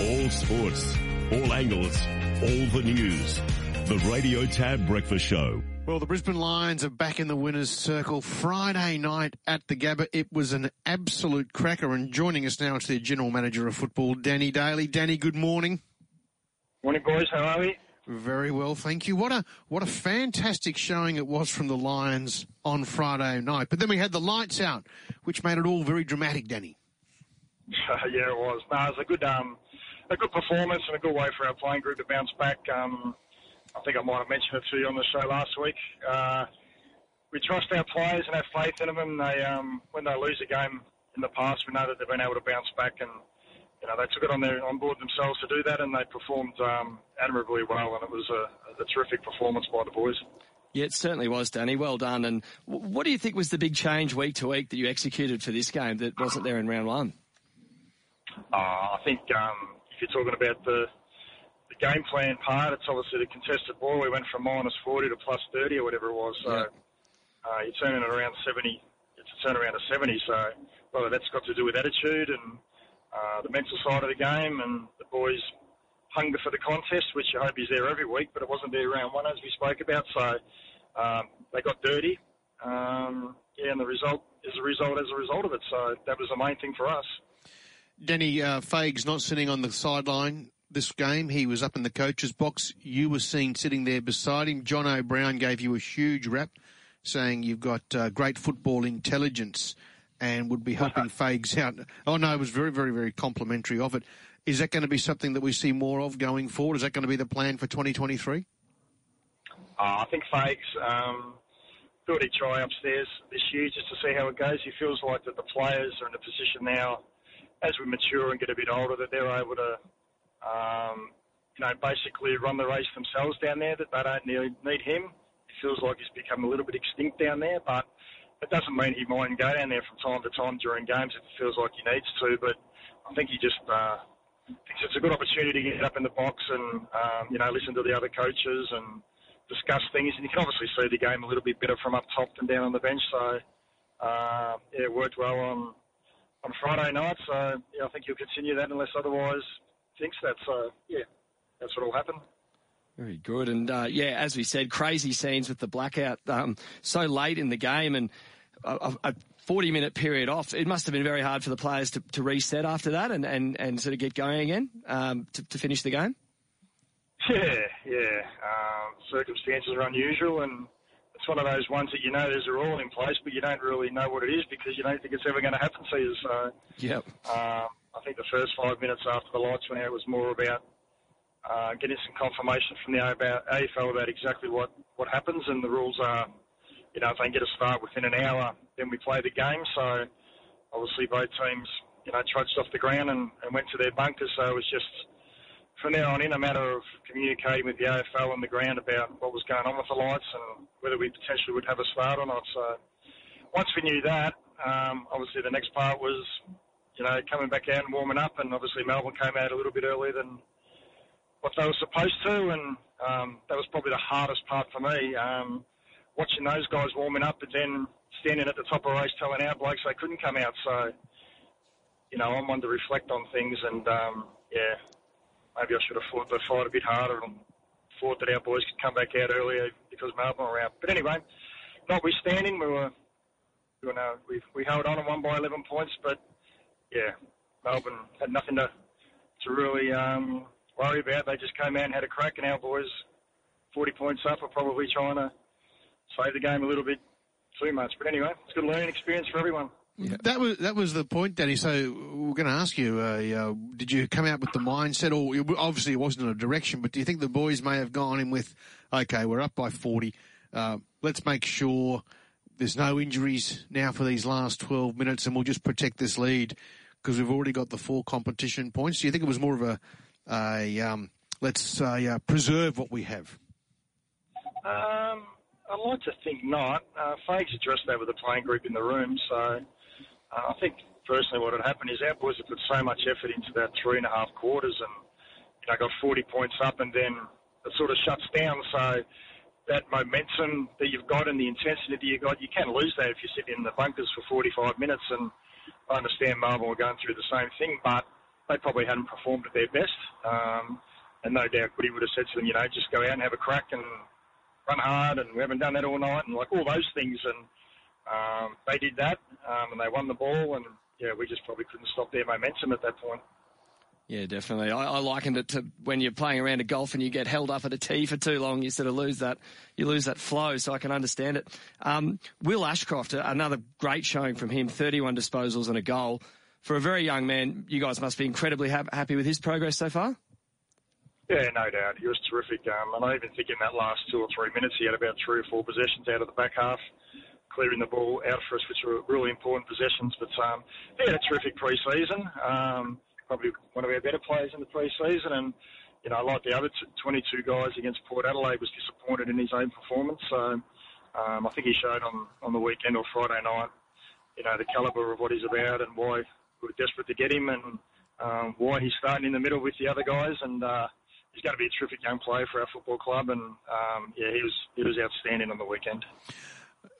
All sports, all angles, all the news. The Radio TAB Breakfast Show. Well, the Brisbane Lions are back in the winner's circle Friday night at the Gabba. It was an absolute cracker. And joining us now is their general manager of football, Danny Daly. Danny, good morning. Morning, boys. How are we? Very well, thank you. What a what a fantastic showing it was from the Lions on Friday night. But then we had the lights out, which made it all very dramatic, Danny. yeah, it was. No, it was a good um, a good performance and a good way for our playing group to bounce back. Um, I think I might have mentioned it to you on the show last week. Uh, we trust our players and have faith in them. And they, um, when they lose a game in the past, we know that they've been able to bounce back and you know, they took it on their on board themselves to do that, and they performed um, admirably well, and it was a, a, terrific performance by the boys. Yeah, it certainly was, Danny. Well done. And what do you think was the big change week to week that you executed for this game that wasn't there in round one? Uh, I think um, if you're talking about the the game plan part, it's obviously the contested ball. We went from minus 40 to plus 30 or whatever it was. So yeah. uh, you're turning it around 70. It's a turnaround of 70. So whether that's got to do with attitude and uh, the mental side of the game and the boys' hunger for the contest, which I hope is there every week, but it wasn't there round one as we spoke about. So um, they got dirty. Um, yeah, and the result is a result as a result of it. So that was the main thing for us. Denny uh, Faig's not sitting on the sideline this game. He was up in the coach's box. You were seen sitting there beside him. Jonathan Brown gave you a huge rap, saying you've got uh, great football intelligence and would be helping Fags out. Oh no, it was very, very, very complimentary of it. Is that going to be something that we see more of going forward? Is that going to be the plan for 2023? Uh, I think Fags um, thought he'd try upstairs this year just to see how it goes. He feels like that the players are in a position now, as we mature and get a bit older, that they're able to, um, you know, basically run the race themselves down there. That they don't need, need him. He feels like he's become a little bit extinct down there, but it doesn't mean he mightn't go down there from time to time during games if it feels like he needs to. But I think he just uh, thinks it's a good opportunity to get up in the box and um, you know listen to the other coaches and discuss things. And you can obviously see the game a little bit better from up top than down on the bench. So uh, yeah, it worked well on on Friday night. So yeah, I think he'll continue that unless otherwise thinks that. So yeah, that's what will happen. Very good. And uh, yeah, as we said, crazy scenes with the blackout um, so late in the game and a, a 40 minute period off. It must have been very hard for the players to, to reset after that and, and, and sort of get going again um, to, to, finish the game. Yeah, yeah. Um, circumstances are unusual and it's one of those ones that you know there's a rule in place, but you don't really know what it is because you don't think it's ever going to happen to you. So, yep. Um, I think the first five minutes after the lights went out was more about uh, getting some confirmation from the AFL about exactly what, what happens, and the rules are, you know, if they can get a start within an hour, then we play the game. So obviously both teams, you know, trudged off the ground and, and went to their bunkers. So it was just from there on in a matter of communicating with the AFL on the ground about what was going on with the lights and whether we potentially would have a start or not. So once we knew that, um, obviously the next part was, you know, coming back out and warming up, and obviously Melbourne came out a little bit earlier than what they were supposed to, and um, that was probably the hardest part for me. Um, watching those guys warming up, but then standing at the top of the race telling our blokes they couldn't come out. So, you know, I'm one to reflect on things, and um, yeah, maybe I should have fought a bit harder and thought that our boys could come back out earlier because Melbourne were out. But anyway, notwithstanding, we were, you know, we we held on and won by 11 points, but yeah, Melbourne had nothing to to really um, worry about. They just came out and had a crack, and our boys, 40 points up, are probably trying to save the game a little bit too much. But anyway, it's a good learning experience for everyone. Yeah. That was that was the point, Danny. So we're going to ask you: uh, uh, Did you come out with the mindset, or obviously it wasn't a direction, but do you think the boys may have gone in with, okay, we're up by forty, uh, let's make sure there's no injuries now for these last twelve minutes, and we'll just protect this lead because we've already got the four competition points. Do you think it was more of a a um, let's say uh, preserve what we have? Um, I'd like to think not. Uh, Fags addressed that with the playing group in the room, so uh, I think personally what had happened is our boys have put so much effort into that three and a half quarters and you know got 40 points up and then it sort of shuts down. So that momentum that you've got and the intensity that you've got, you can lose that if you sit in the bunkers for 45 minutes. And I understand Melbourne were going through the same thing, but they probably hadn't performed at their best. Um, and no doubt Goody would have said to them, you know, just go out and have a crack and run hard, and we haven't done that all night, and like all those things. And um, they did that, um, and they won the ball, and yeah, we just probably couldn't stop their momentum at that point. Yeah, definitely. I, I, likened it to when you're playing around a golf and you get held up at a tee for too long. You sort of lose that, you lose that flow. So I can understand it. Um, Will Ashcroft, another great showing from him, 31 disposals and a goal. For a very young man, you guys must be incredibly ha- happy with his progress so far. Yeah, no doubt. He was terrific. Um, and I even think in that last two or three minutes, he had about three or four possessions out of the back half, clearing the ball out for us, which were really important possessions. But um, he had a terrific pre-season. Um, probably one of our better players in the pre-season. And, you know, like the other t- 22 guys against Port Adelaide, was disappointed in his own performance. So um, I think he showed on, on the weekend or Friday night, you know, the calibre of what he's about and why we were desperate to get him and um, why he's starting in the middle with the other guys. And, uh, he's going to be a terrific young player for our football club, and um, yeah, he was he was outstanding on the weekend.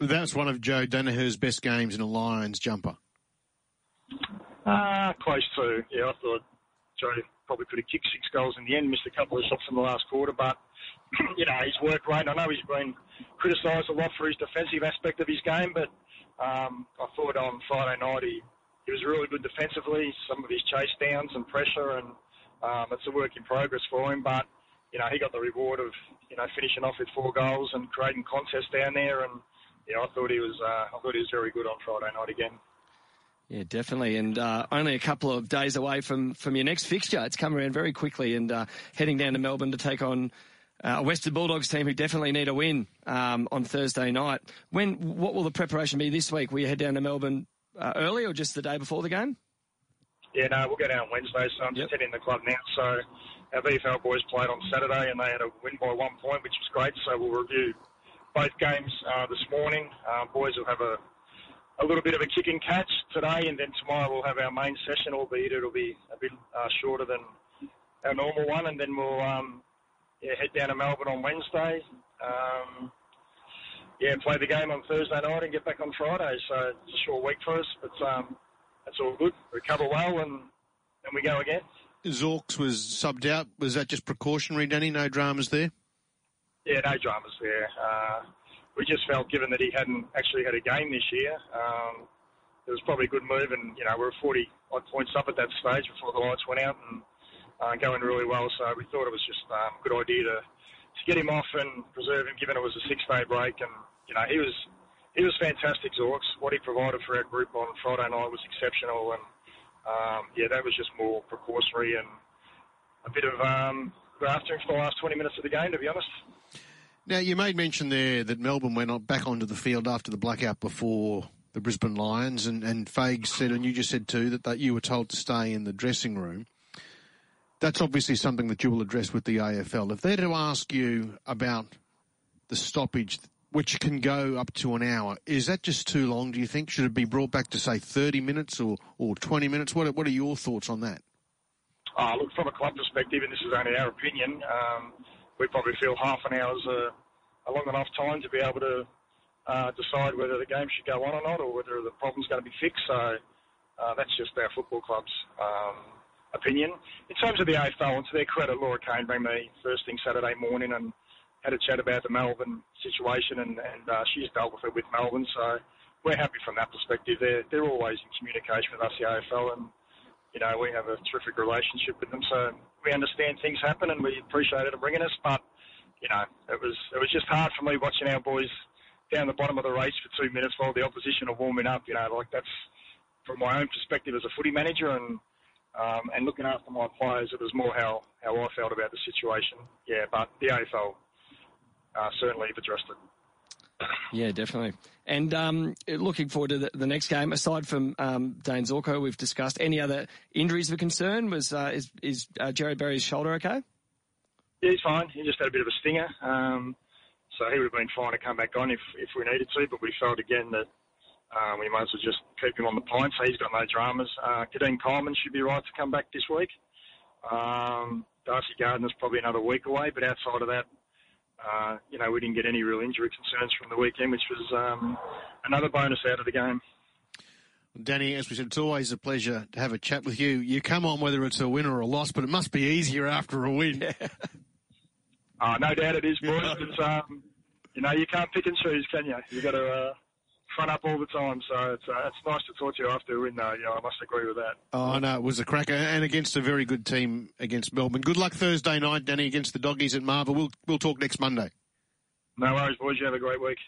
That's one of Joe Daniher's best games in a Lions jumper. Uh, close to. Yeah, I thought Joe probably could have kicked six goals in the end, missed a couple of shots in the last quarter, but you know his work rate. I know he's been criticised a lot for his defensive aspect of his game, but um, I thought on Friday night he he was really good defensively. Some of his chase downs and pressure and um, it's a work in progress for him, but you know he got the reward of you know finishing off with four goals and creating contests down there, and yeah, I thought he was uh, I thought he was very good on Friday night again. Yeah, definitely, and uh, only a couple of days away from from your next fixture. It's come around very quickly, and uh, heading down to Melbourne to take on. Uh, a Western Bulldogs team who definitely need a win um, on Thursday night. When what will the preparation be this week? Will you head down to Melbourne uh, early or just the day before the game? Yeah, no, we'll go down Wednesday, so I'm just yep. heading the club now. So our VFL boys played on Saturday and they had a win by one point, which was great. So we'll review both games uh, this morning. Uh, boys will have a, a little bit of a kick and catch today, and then tomorrow we'll have our main session, albeit it'll be a bit uh, shorter than our normal one, and then we'll um, yeah, head down to Melbourne on Wednesday. Um, yeah, play the game on Thursday night and get back on Friday. So it's a short week for us, but um, that's all good. Recover well, and then we go again. Zorks was subbed out. Was that just precautionary, Danny? No dramas there? Yeah, no dramas there. Uh, we just felt, given that he hadn't actually had a game this year, um, it was probably a good move. And, you know, we are 40 odd points up at that stage before the lights went out and uh, going really well. So we thought it was just um, a good idea to, to get him off and preserve him, given it was a six day break. And, you know, he was he was fantastic, Zorks. What he provided for our group on Friday night was exceptional, and um, yeah, that was just more precautionary and a bit of um, grafting for the last 20 minutes of the game, to be honest. Now, you made mention there that Melbourne went on back onto the field after the blackout before the Brisbane Lions, and, and Fags said, and you just said too, that, that you were told to stay in the dressing room. That's obviously something that you will address with the AFL. If they're to ask you about the stoppage which can go up to an hour. Is that just too long, do you think? Should it be brought back to, say, 30 minutes or, or 20 minutes? What are, what are your thoughts on that? Uh, look, from a club perspective, and this is only our opinion, um, we probably feel half an hour is a, a long enough time to be able to uh, decide whether the game should go on or not or whether the problem's going to be fixed. So uh, that's just our football club's um, opinion. In terms of the AFL, and to their credit, Laura Kane rang me first thing Saturday morning and had a chat about the Melbourne situation, and, and uh, she's dealt with it with Melbourne. So we're happy from that perspective. They're they're always in communication with us, the AFL, and you know we have a terrific relationship with them. So we understand things happen, and we appreciate it bringing us. But you know it was it was just hard for me watching our boys down the bottom of the race for two minutes while the opposition are warming up. You know, like that's from my own perspective as a footy manager and. Um, and looking after my players, it was more how, how I felt about the situation. Yeah, but the AFL uh, certainly have addressed it. Yeah, definitely. And um, looking forward to the, the, next game. Aside from um, Dane Zorko, we've discussed any other injuries of concern. Was uh, is, is uh, Jarrod Berry's shoulder okay? Yeah, he's fine. He just had a bit of a stinger, um, so he would have been fine to come back on if if we needed to. But we felt again that um, we might as well just keep him on the pint. So he's got no dramas. Uh, Keidean Coleman should be right to come back this week. Um, Darcy Gardiner's probably another week away, but outside of that, uh, you know, we didn't get any real injury concerns from the weekend, which was um, another bonus out of the game. Danny, as we said, it's always a pleasure to have a chat with you. You come on whether it's a win or a loss, but it must be easier after a win. Uh, no doubt it is, boys. It's, um, you know, you can't pick and choose, can you? You've got to uh, front up all the time. So it's, uh, it's nice to talk to you after a win, though. Yeah, I must agree with that. Oh, no, it was a cracker, and against a very good team against Melbourne. Good luck Thursday night, Danny, against the Doggies at Marvel. We'll, we'll talk next Monday. No worries, boys. You have a great week.